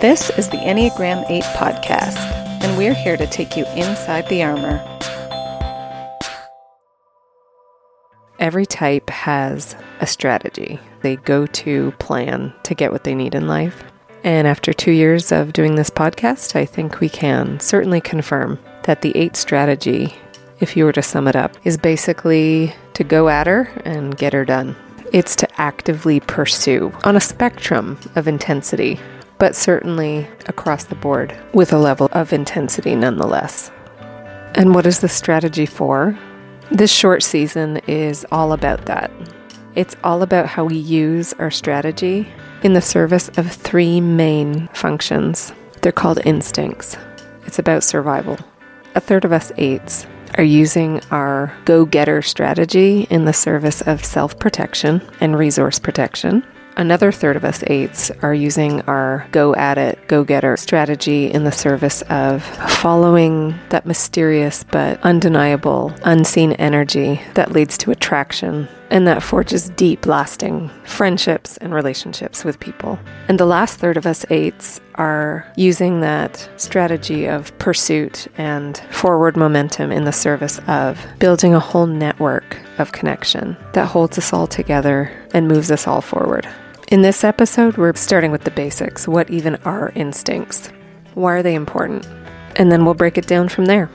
This is the Enneagram 8 podcast, and we're here to take you inside the armor. Every type has a strategy, they go to plan to get what they need in life. And after two years of doing this podcast, I think we can certainly confirm that the 8 strategy, if you were to sum it up, is basically to go at her and get her done. It's to actively pursue on a spectrum of intensity but certainly across the board with a level of intensity nonetheless. And what is the strategy for? This short season is all about that. It's all about how we use our strategy in the service of three main functions. They're called instincts. It's about survival. A third of us eights are using our go getter strategy in the service of self protection and resource protection. Another third of us eights are using our go at it, go getter strategy in the service of following that mysterious but undeniable, unseen energy that leads to attraction and that forges deep, lasting friendships and relationships with people. And the last third of us eights are using that strategy of pursuit and forward momentum in the service of building a whole network of connection that holds us all together and moves us all forward. In this episode, we're starting with the basics. What even are instincts? Why are they important? And then we'll break it down from there.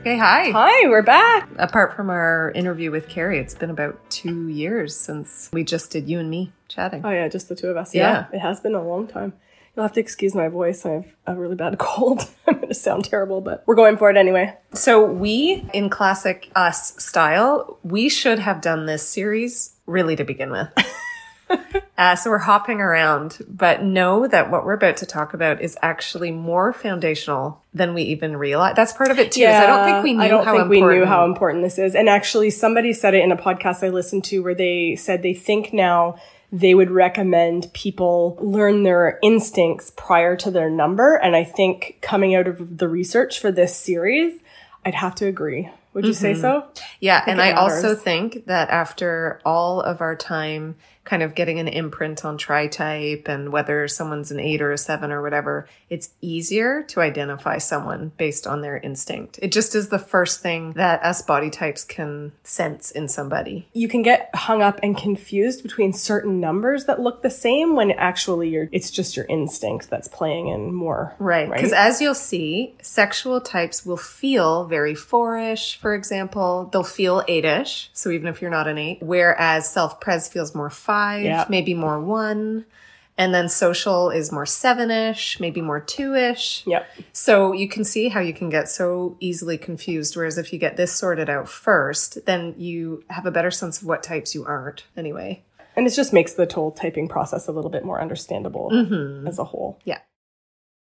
Okay, hi. Hi, we're back. Apart from our interview with Carrie, it's been about two years since we just did you and me chatting. Oh, yeah, just the two of us. Yeah. Yeah, it has been a long time. You'll have to excuse my voice. I have a really bad cold. I'm going to sound terrible, but we're going for it anyway. So, we, in classic us style, we should have done this series really to begin with. uh, so we're hopping around, but know that what we're about to talk about is actually more foundational than we even realize. That's part of it too. is I don't think we knew I don't how think important. we knew how important this is. And actually, somebody said it in a podcast I listened to where they said they think now they would recommend people learn their instincts prior to their number. And I think coming out of the research for this series, I'd have to agree. Would you say so? Yeah, and I also think that after all of our time kind of getting an imprint on tri-type and whether someone's an 8 or a 7 or whatever, it's easier to identify someone based on their instinct. It just is the first thing that us body types can sense in somebody. you can get hung up and confused between certain numbers that look the same when actually you're it's just your instinct that's playing in more Right. Because as you'll see, sexual types will feel very four-ish, for example. They'll feel eight-ish. So even if you're not an eight, whereas self-pres feels more five, Yeah. maybe more one. And then social is more seven-ish, maybe more two-ish. yep So you can see how you can get so easily confused. Whereas if you get this sorted out first, then you have a better sense of what types you aren't anyway. and it just makes the whole typing process a little bit more understandable as a whole Yeah.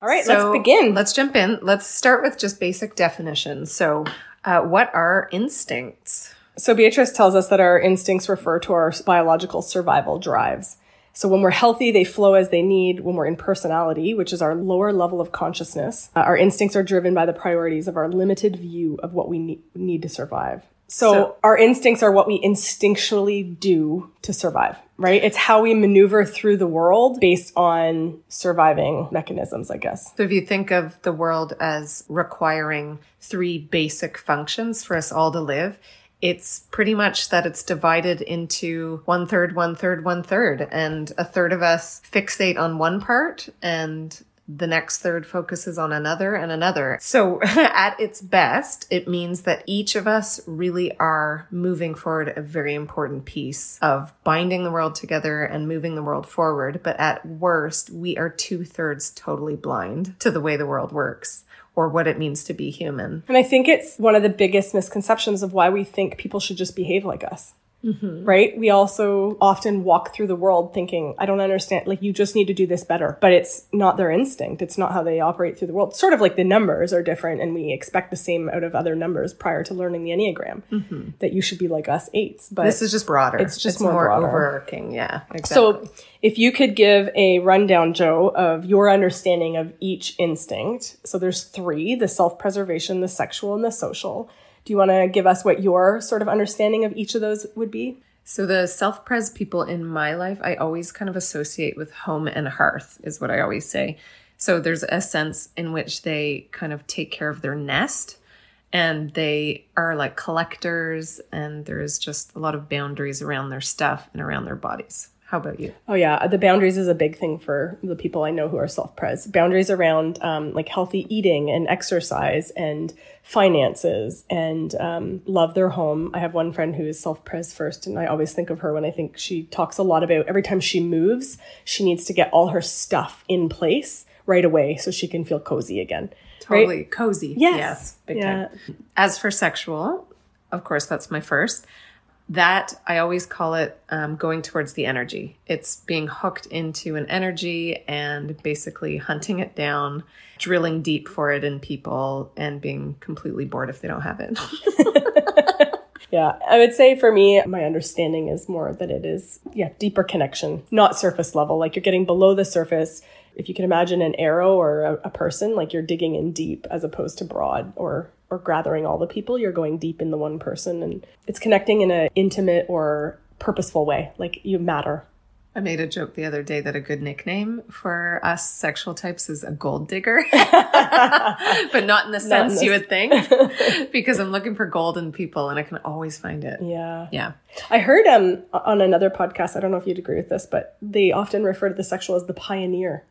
all right So, let's begin Let's jump in. Let's start with just basic definitions. So, uh, what are instincts? So beatrice tells us that our instincts refer to our biological survival drives so when we're healthy they flow as they need when we're in personality which is our lower level of consciousness uh, our instincts are driven by the priorities of our limited view of what we need, need to survive so, So- our instincts are what we instinctually do to survive, right? It's how we maneuver through the world based on surviving mechanisms, I guess. So, if you think of the world as requiring three basic functions for us all to live, it's pretty much that it's divided into one third, one third, one third, and a third of us fixate on one part and the next third focuses on another and another. So at its best, it means that each of us really are moving forward a very important piece of binding the world together and moving the world forward. But at worst, we are two thirds totally blind to the way the world works or what it means to be human. And I think it's one of the biggest misconceptions of why we think people should just behave like us. Mm-hmm. Right? We also often walk through the world thinking, I don't understand. Like, you just need to do this better. But it's not their instinct. It's not how they operate through the world. Sort of like the numbers are different, and we expect the same out of other numbers prior to learning the Enneagram, mm-hmm. that you should be like us eights. But This is just broader. It's just more broader. overarching. Yeah, exactly. So, if you could give a rundown, Jo, of your understanding of each instinct. So, there's three the self preservation, the sexual, and the social. Do you want to give us what your sort of understanding of each of those would be? So the self-pres people in my life, I always kind of associate with home and hearth is what I always say. So there's a sense in which they kind of take care of their nest and they are like collectors and there's just a lot of boundaries around their stuff and around their bodies. How about you? Oh yeah, the boundaries is a big thing for the people I know who are self-pres. Boundaries around um, like healthy eating and exercise and finances and um, love their home. I have one friend who is self-pres first, and I always think of her when I think she talks a lot about every time she moves, she needs to get all her stuff in place right away so she can feel cozy again. Totally Right? cozy. Yes. big Yeah. time. As for sexual, of course, that's my first. That I always call it um, going towards the energy. It's being hooked into an energy and basically hunting it down, drilling deep for it in people, and being completely bored if they don't have it. Yeah, I would say for me, my understanding is more that it is, yeah, deeper connection, not surface level. Like you're getting below the surface. If you can imagine an arrow or a, a person, like you're digging in deep as opposed to broad or or gathering all the people. You're going deep in the one person, and it's connecting in an intimate or purposeful way. Like you matter. I made a joke the other day that a good nickname for us sexual types is a gold digger, but not in the sense you would think, because I'm looking for gold in people and I can always find it. Yeah. Yeah. I heard um on another podcast. I don't know if you'd agree with this, but they often refer to the sexual as the pioneer.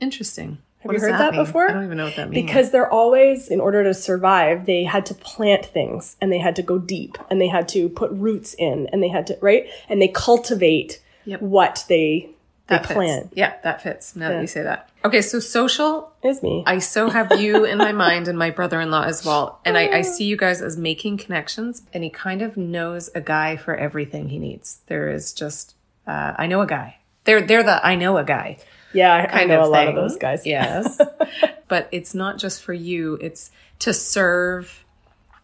Interesting. Have you heard that mean? before? I don't even know what that means. because they're always in order to survive they had to plant things and they had to go deep and they had to put roots in and they had to right and they cultivate Yep. what they they that fits. plant Yeah, that fits. Now that you say that. Okay, so social. is me I so have you in my mind and my brother-in-law as well, and I, I see you guys as making connections. And he kind of knows a guy for everything he needs. There is just, uh, I know a guy. They're they're the I know a guy. Yeah i, I kind know of a lot of those guys Yes. but it's not just for you, it's to serve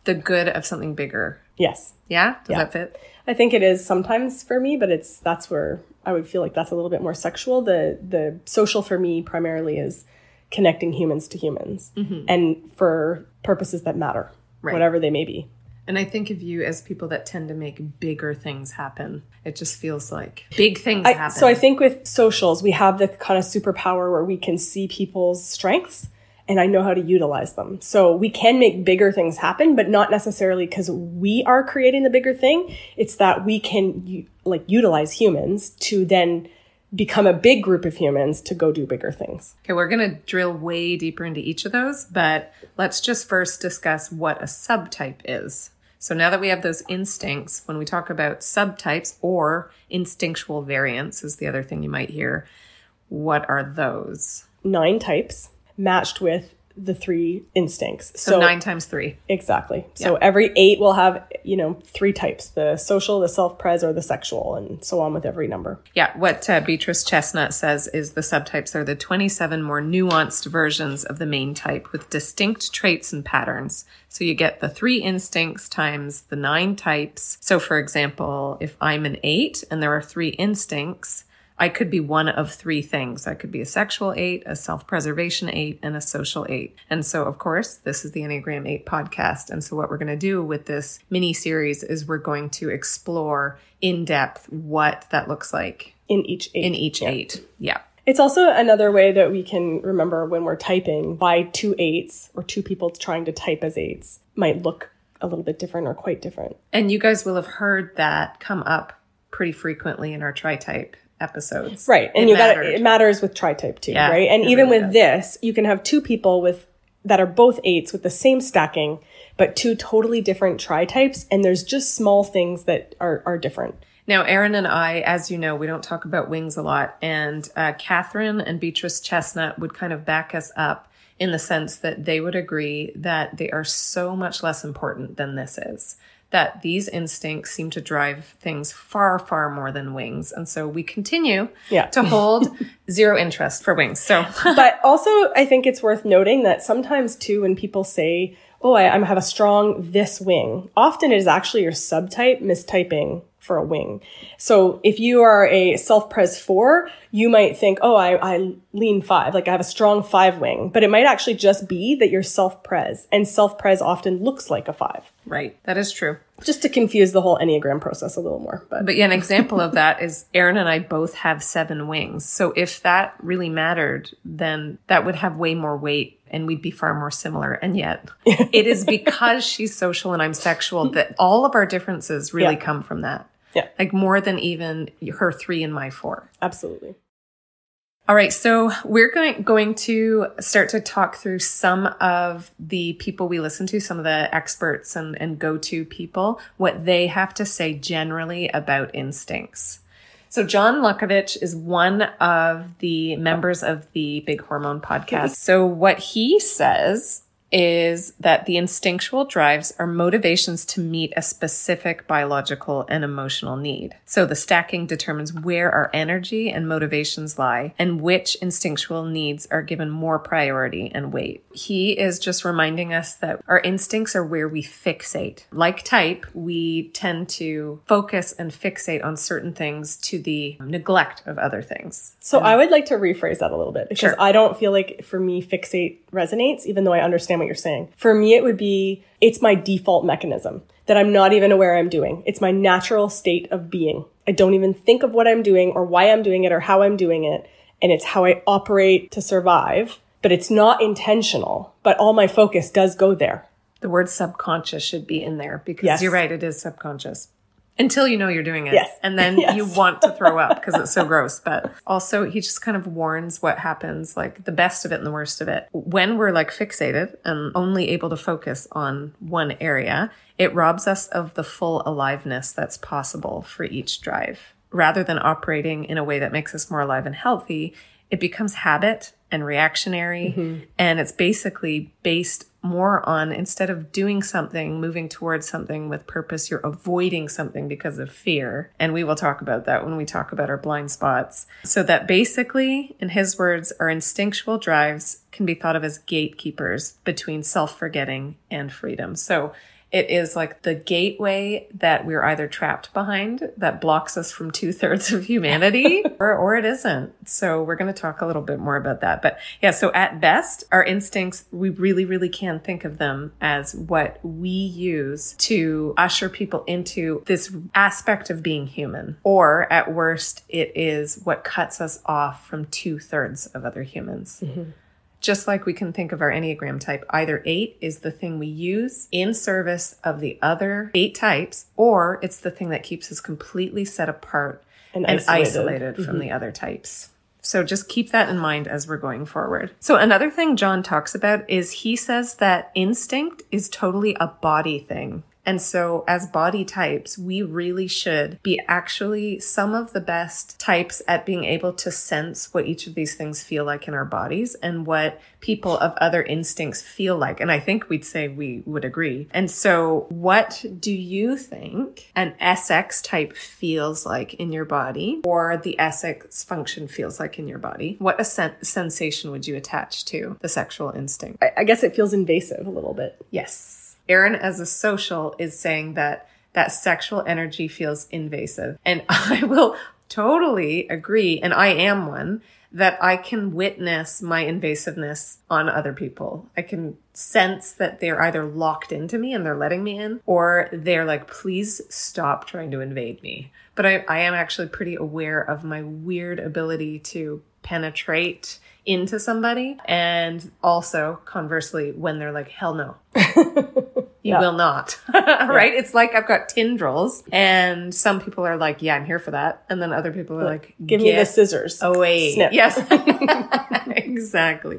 the good of something bigger. yes Yeah? Does Yeah. that fit? i think it is sometimes for me but it's that's where i would feel like that's a little bit more sexual the the social for me primarily is connecting humans to humans and for purposes that matter Mm-hmm. Right. whatever they may be And I think of you as people that tend to make bigger things happen. It just feels like big things I, happen. so I think with socials, we have the kind of superpower where we can see people's strengths and I know how to utilize them. So we can make bigger things happen, but not necessarily because we are creating the bigger thing. It's that we can like utilize humans to then become a big group of humans to go do bigger things. Okay, we're going to drill way deeper into each of those, but let's just first discuss what a subtype is. So now that we have those instincts, when we talk about subtypes or instinctual variants, is the other thing you might hear, what are those? Nine types matched with the three instincts. So, nine times three. Exactly. So every eight will have, you know, three types the social, the self pres, or the sexual, and so on with every number. Yeah, what uh, Beatrice Chestnut says is the subtypes are the 27 more nuanced versions of the main type with distinct traits and patterns. So you get the three instincts times the nine types. So, for example, if I'm an eight and there are three instincts, I could be one of three things. I could be a sexual eight, a self preservation eight, and a social eight. And so, of course, this is the Enneagram 8 podcast. And so, what we're going to do with this mini series is we're going to explore in depth what that looks like In each eight. in each eight. Yeah. It's also another way that we can remember when we're typing why two eights or two people trying to type as eights might look a little bit different or quite different. And you guys will have heard that come up pretty frequently in our tri type episodes. Right. And It you got it matters with tri-type too, Yeah, right? And even really with does. this, you can have two people with that are both eights with the same stacking, but two totally different tri-types and there's just small things that are are different. Now, Eryn and I, as you know, we don't talk about wings a lot. And uh, Catherine and Beatrice Chestnut would kind of back us up in the sense that they would agree that they are so much less important than this is. That these instincts seem to drive things far, far more than wings. And so we continue Yeah. to hold zero interest for wings. So, but also I think it's worth noting that sometimes too when people say, "Oh, I, I have a strong this wing," often it is actually your subtype mistyping for a wing. So if you are a self pres four, you might think, oh, I, I lean five, like I have a strong five wing, but it might actually just be that you're self pres and self pres often looks like a five. Right. That is true. Just to confuse the whole Enneagram process a little more. But, But yeah, an example of that is Eryn and I both have seven wings. So if that really mattered, then that would have way more weight and we'd be far more similar. And yet it is because she's social and I'm sexual that all of our differences really Yeah. come from that. Yeah. Like more than even her three and my four. absolutely. All right, so we're going going to start to talk through some of the people we listen to, some of the experts and, and go to people, what they have to say generally about instincts. So John Luckovich is one of the members of the Big Hormone podcast. So what he says is that the instinctual drives are motivations to meet a specific biological and emotional need. So the stacking determines where our energy and motivations lie and which instinctual needs are given more priority and weight. He is just reminding us that our instincts are where we fixate. Like type, we tend to focus and fixate on certain things to the neglect of other things. So I would like to rephrase that a little bit because Sure. I don't feel like for me fixate resonates, even though I understand what you're saying. For me, it would be it's my default mechanism that I'm not even aware I'm doing. It's my natural state of being. I don't even think of what I'm doing or why I'm doing it or how I'm doing it. And it's how I operate to survive, but it's not intentional. But all my focus does go there. The word subconscious should be in there because Yes. you're right, it is subconscious. Until you know you're doing it. Yes. And then Yes. you want to throw up because it's so gross. But also, he just kind of warns what happens like the best of it and the worst of it. When we're like fixated and only able to focus on one area, it robs us of the full aliveness that's possible for each drive. Rather than operating in a way that makes us more alive and healthy, it becomes habit and reactionary. Mm-hmm. And it's basically based more on instead of doing something, moving towards something with purpose, you're avoiding something because of fear. And we will talk about that when we talk about our blind spots. So that basically, in his words, our instinctual drives can be thought of as gatekeepers between self forgetting and freedom. So it is like the gateway that we're either trapped behind that blocks us from two thirds of humanity or, or it isn't. So we're going to talk a little bit more about that. But yeah, so at best, our instincts, we really, really can think of them as what we use to usher people into this aspect of being human. Or at worst, it is what cuts us off from two thirds of other humans. Mm-hmm. Just like we can think of our Enneagram type, either eight is the thing we use in service of the other eight types, or it's the thing that keeps us completely set apart And and isolated. isolated, from mm-hmm. the other types. So just keep that in mind as we're going forward. So another thing John talks about is he says that instinct is totally a body thing. And so as body types, we really should be actually some of the best types at being able to sense what each of these things feel like in our bodies and what people of other instincts feel like. And I think we'd say we would agree. And so what do you think an SX type feels like in your body or the SX function feels like in your body? What a sen- sensation would you attach to the sexual instinct? I, I guess it feels invasive a little bit. Yes. Eryn, as a social, is saying that that sexual energy feels invasive. And I will totally agree, and I am one, that I can witness my invasiveness on other people. I can sense that they're either locked into me and they're letting me in, or they're like, please stop trying to invade me. But I, I am actually pretty aware of my weird ability to penetrate into somebody. And also, conversely, when they're like, hell no. You Yeah. will not. right? It's like I've got tendrils, and some people are like, yeah, I'm here for that. And then other people are like, Give me the scissors. away. Snip. Yes. exactly.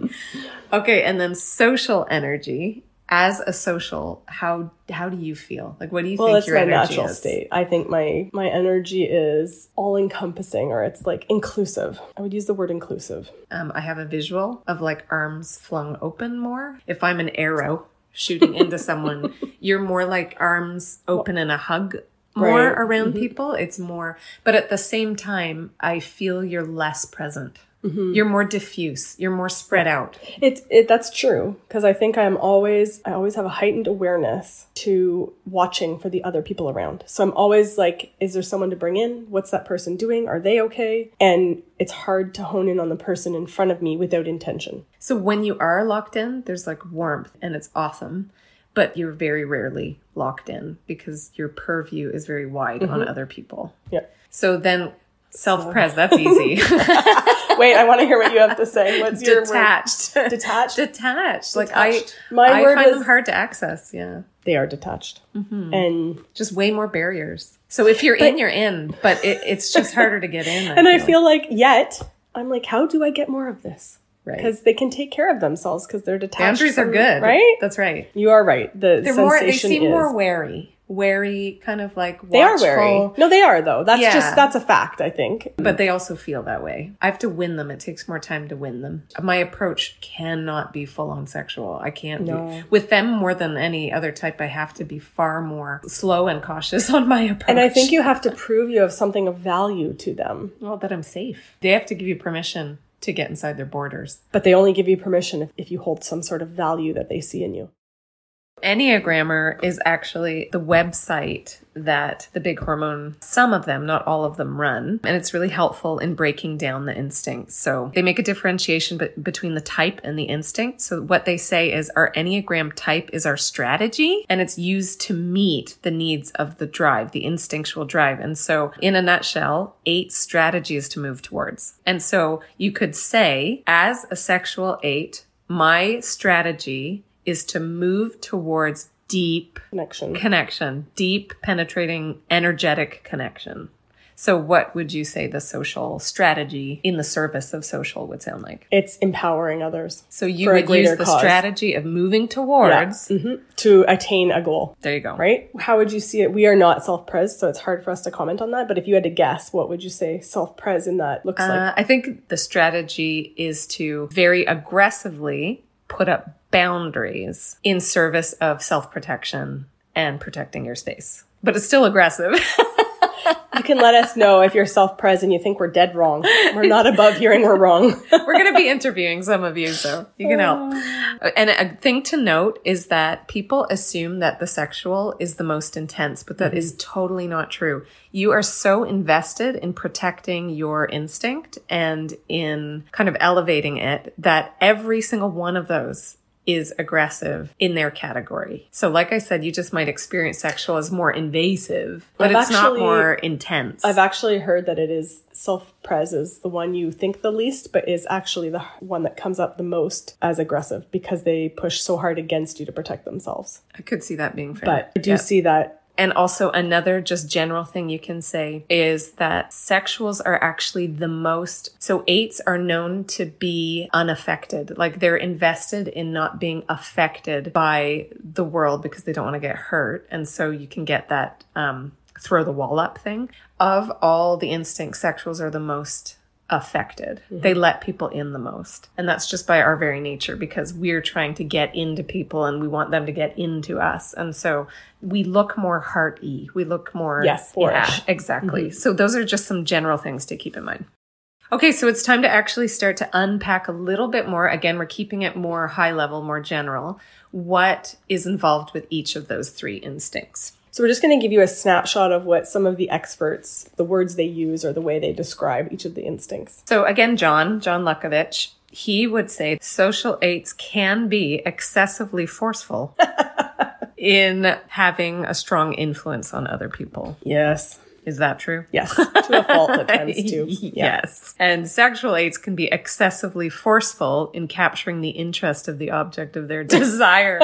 Okay. And then social energy. As a social, how how do you feel? Like, what do you Well, think it's your my natural is? state. I think my my energy is all encompassing, or it's like inclusive. I would use the word inclusive. Um, I have a visual of like arms flung open more. If I'm an arrow shooting into someone, you're more like arms open in a hug more Right. around mm-hmm. people. It's more, but at the same time, I feel you're less present. Mm-hmm. You're more diffuse. You're more spread out. It's it that's true because I think I'm always I always have a heightened awareness to watching for the other people around. So I'm always like is there someone to bring in? What's that person doing? Are they okay? And it's hard to hone in on the person in front of me without intention. So when you are locked in, there's like warmth and it's awesome, but you're very rarely locked in because your purview is very wide on mm-hmm. other people. Yeah. So then self pres, that's easy. Wait, I want to hear what you have to say. What's your word? Detached. Detached. Detached. Like Detached. I, My I word find is- them hard to access. Yeah. they are detached. Mm-hmm. And Just way more barriers. So if you're in, you're in, but it, it's just harder to get in. and I feel like yet I'm like, how do I get more of this? right. Because they can take care of themselves because they're detached. boundaries are good. right? That's right. You are right. The They're more. They seem is more wary. Wary, kind of like they are wary. No, they are though. That's Yeah. just that's a fact. I think. But they also feel that way. I have to win them. It takes more time to win them. My approach cannot be full on sexual. I can't No. be. With them more than any other type, I have to be far more slow and cautious on my approach. And I think you have to prove you have something of value to them. well that I'm safe. They have to give you permission to get inside their borders. But they only give you permission if, if you hold some sort of value that they see in you. Enneagrammer is actually the website that the big hormone, some of them, not all of them, run. And it's really helpful in breaking down the instincts. So they make a differentiation be- between the type and the instinct. So what they say is our Enneagram type is our strategy and it's used to meet the needs of the drive, the instinctual drive. And so in a nutshell, eight strategies to move towards. And so you could say, as a sexual eight, my strategy is to move towards deep Connection. connection, deep, penetrating, energetic connection. So, what would you say the social strategy in the service of social would sound like? It's empowering others. So, you would use the cause. strategy of moving towards. Mhm. To attain a goal. There you go. Right? How would you see it? We are not self pres, so it's hard for us to comment on that. But if you had to guess, what would you say self pres in that looks like? Uh, I think the strategy is to very aggressively put up boundaries in service of self protection and protecting your space. But it's still aggressive. You can let us know if you're self pres and you think we're dead wrong. We're not above hearing we're wrong. We're going to be interviewing some of you, so you can help. Oh. And a thing to note is that people assume that the sexual is the most intense, but that mm-hmm. is totally not true. You are so invested in protecting your instinct and in kind of elevating it that every single one of those is aggressive in their category. So like I said, you just might experience sexual as more invasive, but I've it's not more intense. I've actually heard that it is self pres is the one you think the least, but is actually the one that comes up the most as aggressive because they push so hard against you to protect themselves. I could see that being fair. But I do Yeah. see that And also, another just general thing you can say is that sexuals are actually the most, so eights are known to be unaffected. Like they're invested in not being affected by the world because they don't want to get hurt. And so you can get that um, throw the wall up thing. Of all the instincts, sexuals are the most affected. Mm-hmm. They let people in the most. And that's just by our very nature because we're trying to get into people and we want them to get into us. And so we look more hearty. We look more Yes, yeah, exactly. Mm-hmm. So those are just some general things to keep in mind. Okay, so it's time to actually start to unpack a little bit more. Again, we're keeping it more high level, more general. What is involved with each of those three instincts? So we're just going to give you a snapshot of what some of the experts, the words they use or the way they describe each of the instincts. So again, John, John Luckovich, he would say social eights can be excessively forceful in having a strong influence on other people. Yes. Is that true? Yes. To a fault at times too. Yeah. Yes. And sexual aids can be excessively forceful in capturing the interest of the object of their desire.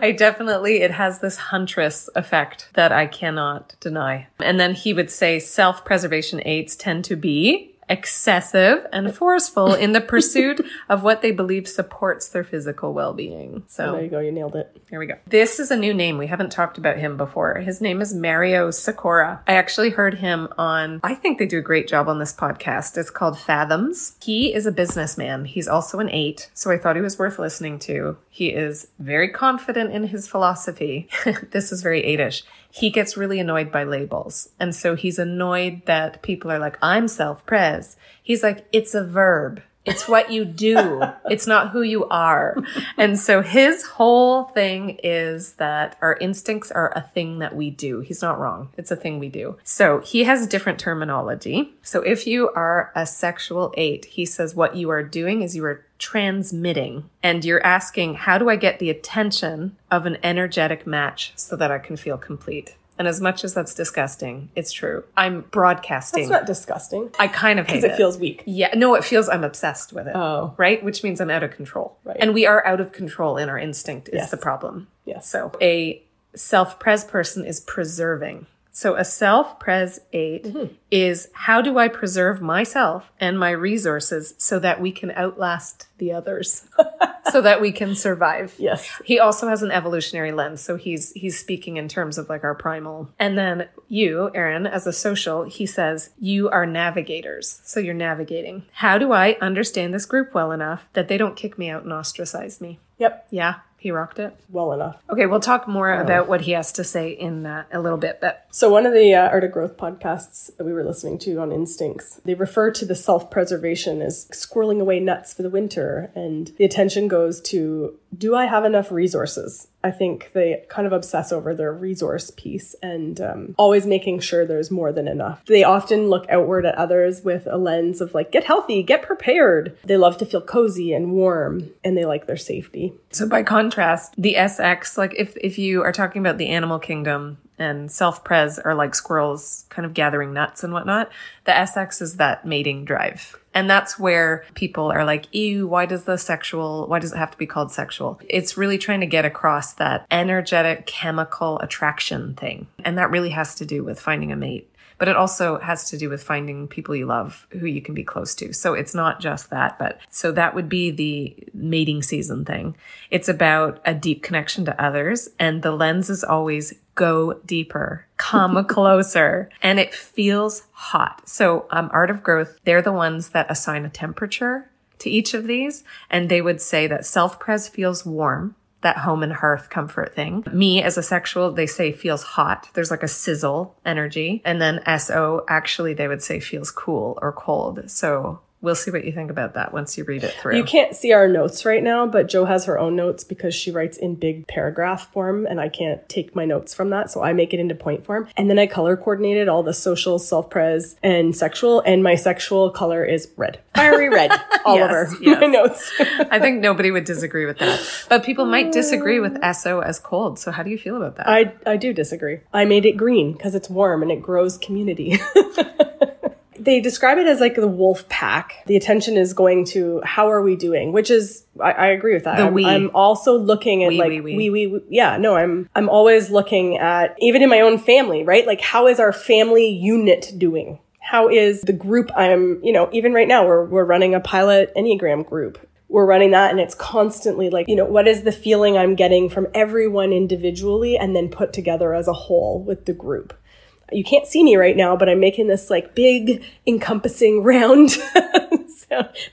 I definitely, it has this huntress effect that I cannot deny. And then he would say self preservation aids tend to be excessive and forceful in the pursuit of what they believe supports their physical well-being. So There you go. You nailed it. here we go. This is a new name. We haven't talked about him before. His name is Mario Sikora. I actually heard him on, I think they do a great job on this podcast. It's called Fathoms. He is a businessman. He's also an eight, so I thought he was worth listening to. He is very confident in his philosophy. this is very eightish. He gets really annoyed by labels. And so he's annoyed that people are like, I'm self pres. He's like, it's a verb. It's what you do. it's not who you are. And so his whole thing is that our instincts are a thing that we do. He's not wrong. It's a thing we do. So he has different terminology. So if you are a sexual eight, he says what you are doing is you are transmitting and you're asking, how do I get the attention of an energetic match so that I can feel complete? And as much as that's disgusting, it's true. I'm broadcasting. It's not disgusting. I kind of hate Because it feels weak. yeah, no, it feels I'm obsessed with it. Oh. Right? Which means I'm out of control. Right. And we are out of control in our instinct is Yes. the problem. Yes. So a self-pres person is preserving. So a self-pres 8 Mm-hmm. is how do I preserve myself and my resources so that we can outlast the others? so that we can survive. Yes. He also has an evolutionary lens, so he's he's speaking in terms of like our primal. And then you, Eryn, as a social, he says you are navigators. So you're navigating. How do I understand this group well enough that they don't kick me out and ostracize me? Yep. Yeah, he rocked it. Well enough. Okay, we'll talk more about what he has to say in uh, a little bit, but So one of the uh, Art of Growth podcasts that we were listening to on instincts, they refer to the self-preservation as squirreling away nuts for the winter, and the attention goes to do I have enough resources? I think they kind of obsess over their resource piece and um, always making sure there's more than enough. They often look outward at others with a lens of like, get healthy, get prepared. They love to feel cozy and warm, and they like their safety. So by contrast, the SX, like if if you are talking about the animal kingdom and self-pres are like squirrels kind of gathering nuts and whatnot, the SX is that mating drive. And that's where people are like, ew, why does the sexual, why does it have to be called sexual? It's really trying to get across that energetic chemical attraction thing. And that really has to do with finding a mate. But it also has to do with finding people you love who you can be close to. So it's not just that, but so that would be the mating season thing. It's about a deep connection to others. And the lens is always go deeper, come closer. And it feels hot. So, um, Art of Growth, they're the ones that assign a temperature to each of these. And they would say that self pres feels warm that home and hearth comfort thing. Me as a sexual, they say feels hot. There's like a sizzle energy. And then SO, actually, they would say feels cool or cold. So we'll see what you think about that once you read it through. You can't see our notes right now, but Jo has her own notes because she writes in big paragraph form and I can't take my notes from that. So I make it into point form. And then I color coordinated all the social, self pres, and sexual. And my sexual color is red. Fiery red all Yes, over yes. my notes. I think nobody would disagree with that. But people might disagree with uh, SO as cold. So how do you feel about that? I, I do disagree. I made it green because it's warm and it grows community. They describe it as like the wolf pack. The attention is going to how are we doing, which is I, I agree with that. The I'm, we. I'm also looking at We, like we, we. we, we we yeah no I'm I'm always looking at even in my own family right like how is our family unit doing. How is the group I'm, you know, even right now we're we're running a pilot Enneagram group we're running that and it's constantly like you know what is the feeling i'm getting from everyone individually and then put together as a whole with the group you can't see me right now but i'm making this like big encompassing round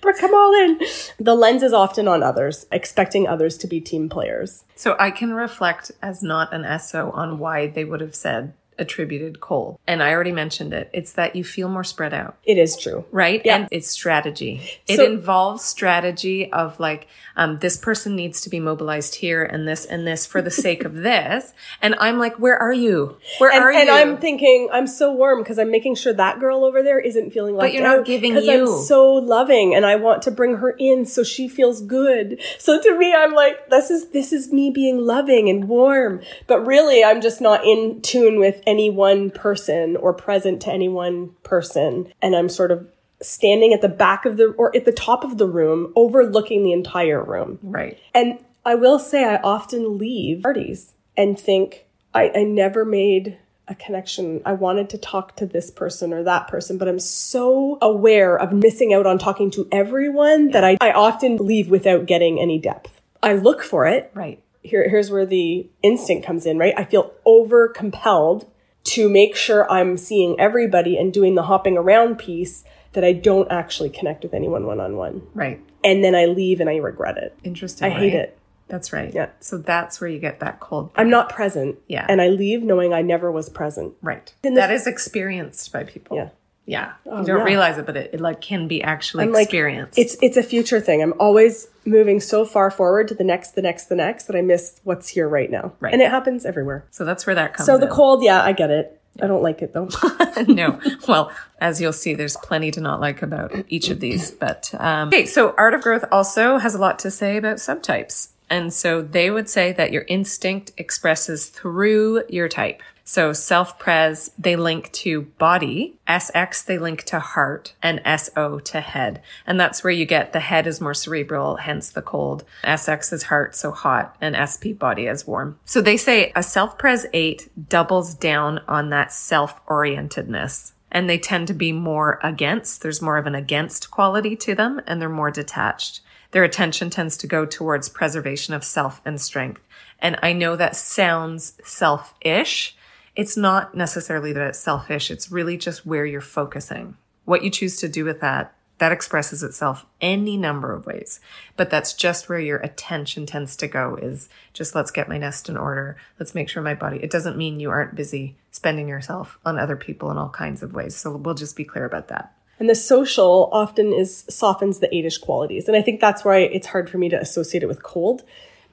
but come all in. The lens is often on others expecting others to be team players. So I can reflect as not an SO on why they would have said attributed coal. And I already mentioned it. It's that you feel more spread out. it is true right? Yeah. And it's strategy. It So- involves strategy of like, um, this person needs to be mobilized here and this and this for the sake of this. And I'm like, where are you? Where and, are you? and I'm thinking I'm so warm because I'm making sure that girl over there isn't feeling like you're not giving because you. I'm so loving and I want to bring her in so she feels good. So to me, I'm like, this is this is me being loving and warm. But really, I'm just not in tune with any one person or present to any one person, and I'm sort of standing at the back of the or at the top of the room, overlooking the entire room. right. And I will say, I often leave parties and think, I, I never made a connection. I wanted to talk to this person or that person, but I'm so aware of missing out on talking to everyone that I, I often leave without getting any depth. I look for it. Right. Here, here's where the instinct comes in, right? I feel over compelled to make sure I'm seeing everybody and doing the hopping around piece that I don't actually connect with anyone one on one. Right. And then I leave and I regret it. Interesting. I hate it. That's right. Yeah. So that's where you get that cold. I'm not present. Yeah. And I leave knowing I never was present. right. That is experienced by people. Yeah. Yeah. you don't yeah. realize it, but it, it like can be actually I'm like. It's it's a future thing. I'm always moving so far forward to the next, the next, the next that I miss what's here right now. Right. And it happens everywhere. so that's where that comes So the in. cold, yeah, I get it. I don't like it though. no. Well, as you'll see, there's plenty to not like about each of these. But um, okay, so Art of Growth also has a lot to say about subtypes. And so they would say that your instinct expresses through your type. So self-pres, they link to body. SX, they link to heart and SO to head. And that's where you get the head is more cerebral, hence the cold. SX is heart, so hot and SP body is warm. So they say a self-pres eight doubles down on that self-orientedness and they tend to be more against. There's more of an against quality to them and they're more detached. Their attention tends to go towards preservation of self and strength. And I know that sounds selfish. It's not necessarily that it's selfish. It's really just where you're focusing. What you choose to do with that, that expresses itself any number of ways. But that's just where your attention tends to go is just let's get my nest in order. Let's make sure my body, it doesn't mean you aren't busy spending yourself on other people in all kinds of ways. So we'll just be clear about that. And the social often is softens the eightish qualities. And I think that's why it's hard for me to associate it with cold.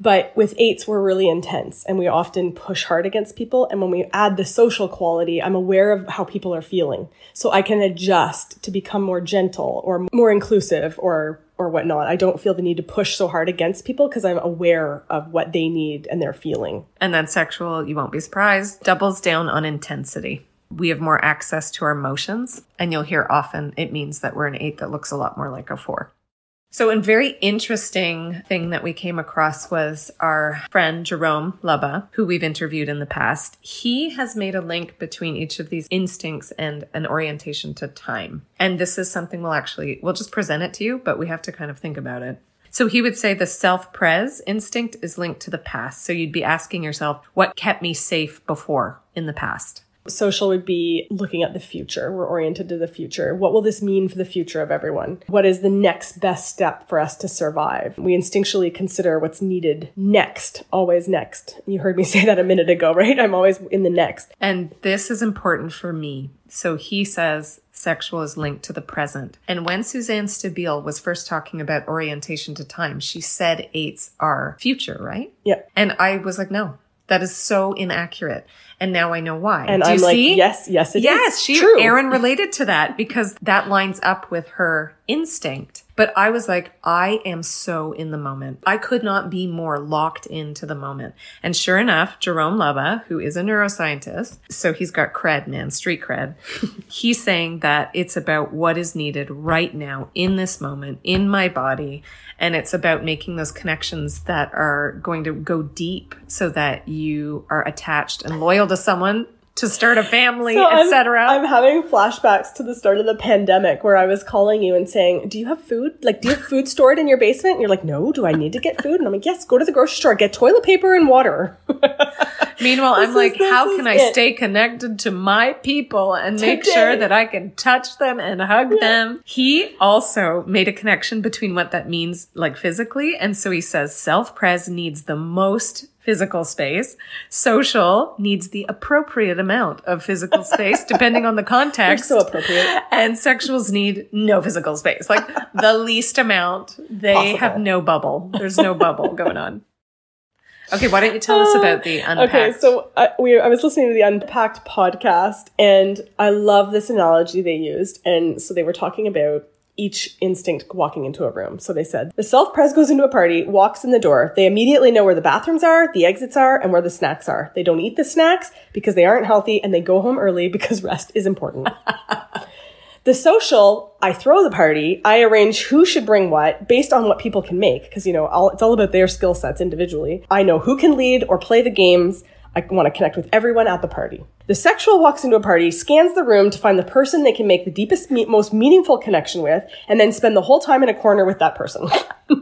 But with eights, we're really intense and we often push hard against people. And when we add the social quality, I'm aware of how people are feeling. So I can adjust to become more gentle or more inclusive or or whatnot. I don't feel the need to push so hard against people because I'm aware of what they need and they're feeling. And then sexual, you won't be surprised, doubles down on intensity. We have more access to our emotions, and you'll hear often it means that we're an eight that looks a lot more like a four. So, a very interesting thing that we came across was our friend Jerome Lubbe, who we've interviewed in the past. He has made a link between each of these instincts and an orientation to time. And this is something we'll actually, we'll just present it to you, but we have to kind of think about it. So he would say the self pres instinct is linked to the past. So you'd be asking yourself, what kept me safe before in the past? Social would be looking at the future. We're oriented to the future. What will this mean for the future of everyone? What is the next best step for us to survive? We instinctually consider what's needed next, always next. You heard me say that a minute ago, right? I'm always in the next. And this is important for me. So he says sexual is linked to the present. And when Suzanne Stabile was first talking about orientation to time, she said eights are future, right? Yeah. And I was like, no, that is so inaccurate. And now I know why. And Do I'm you like, see? yes, yes, it is yes, she, true. Eryn related to that because that lines up with her instinct. But I was like, I am so in the moment. I could not be more locked into the moment. And sure enough, Jerome Lubbe, who is a neuroscientist, so he's got cred, man, street cred. he's saying that it's about what is needed right now in this moment in my body. And it's about making those connections that are going to go deep so that you are attached and loyal to someone to start a family, So I'm- etc. I'm having flashbacks to the start of the pandemic where I was calling you and saying, Do you have food? Like, do you have food stored in your basement? And you're like, No, do I need to get food? And I'm like, Yes, go to the grocery store, get toilet paper and water. Meanwhile, I'm is- like, "How can I it. stay connected to my people and make sure that I can touch them and hug them? He also made a connection between what that means, like physically. And so he says self pres needs the most physical space. Social needs the appropriate amount of physical space, depending on the context. so appropriate. And sexuals need no physical space, like the least amount. They Possible. have no bubble. There's no bubble going on. Okay, why don't you tell us about the ah, unpacked? Okay, so I, we, I was listening to the Unpacked podcast, and I love this analogy they used. And so they were talking about each instinct walking into a room. So they said the self pres goes into a party, walks in the door. They immediately know where the bathrooms are, the exits are, and where the snacks are. They don't eat the snacks because they aren't healthy, and they go home early because rest is important. The social, I throw the party, I arrange who should bring what based on what people can make, because, you know, all, it's all about their skill sets individually. I know who can lead or play the games. I want to connect with everyone at the party. The sexual walks into a party, scans the room to find the person they can make the deepest, most meaningful connection with, and then spend the whole time in a corner with that person.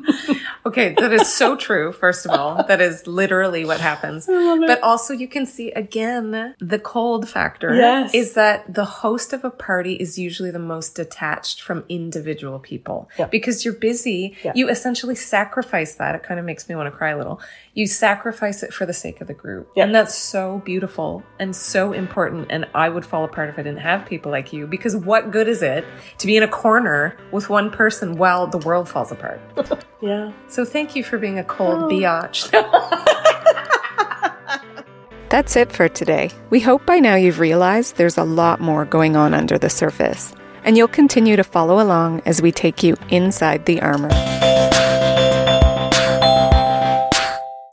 Okay, that is so true, first of all. That is literally what happens. But also you can see again the cold factor Yes. is that the host of a party is usually the most detached from individual people. Yeah. Because you're busy, Yeah. you essentially sacrifice that. It kind of makes me want to cry a little. You sacrifice it for the sake of the group. Yeah. And that's so beautiful and so important. And I would fall apart if I didn't have people like you because what good is it to be in a corner with one person while the world falls apart? Yeah. So thank you for being a cold Oh. biatch. That's it for today. We hope by now you've realized there's a lot more going on under the surface, and you'll continue to follow along as we take you inside the armor.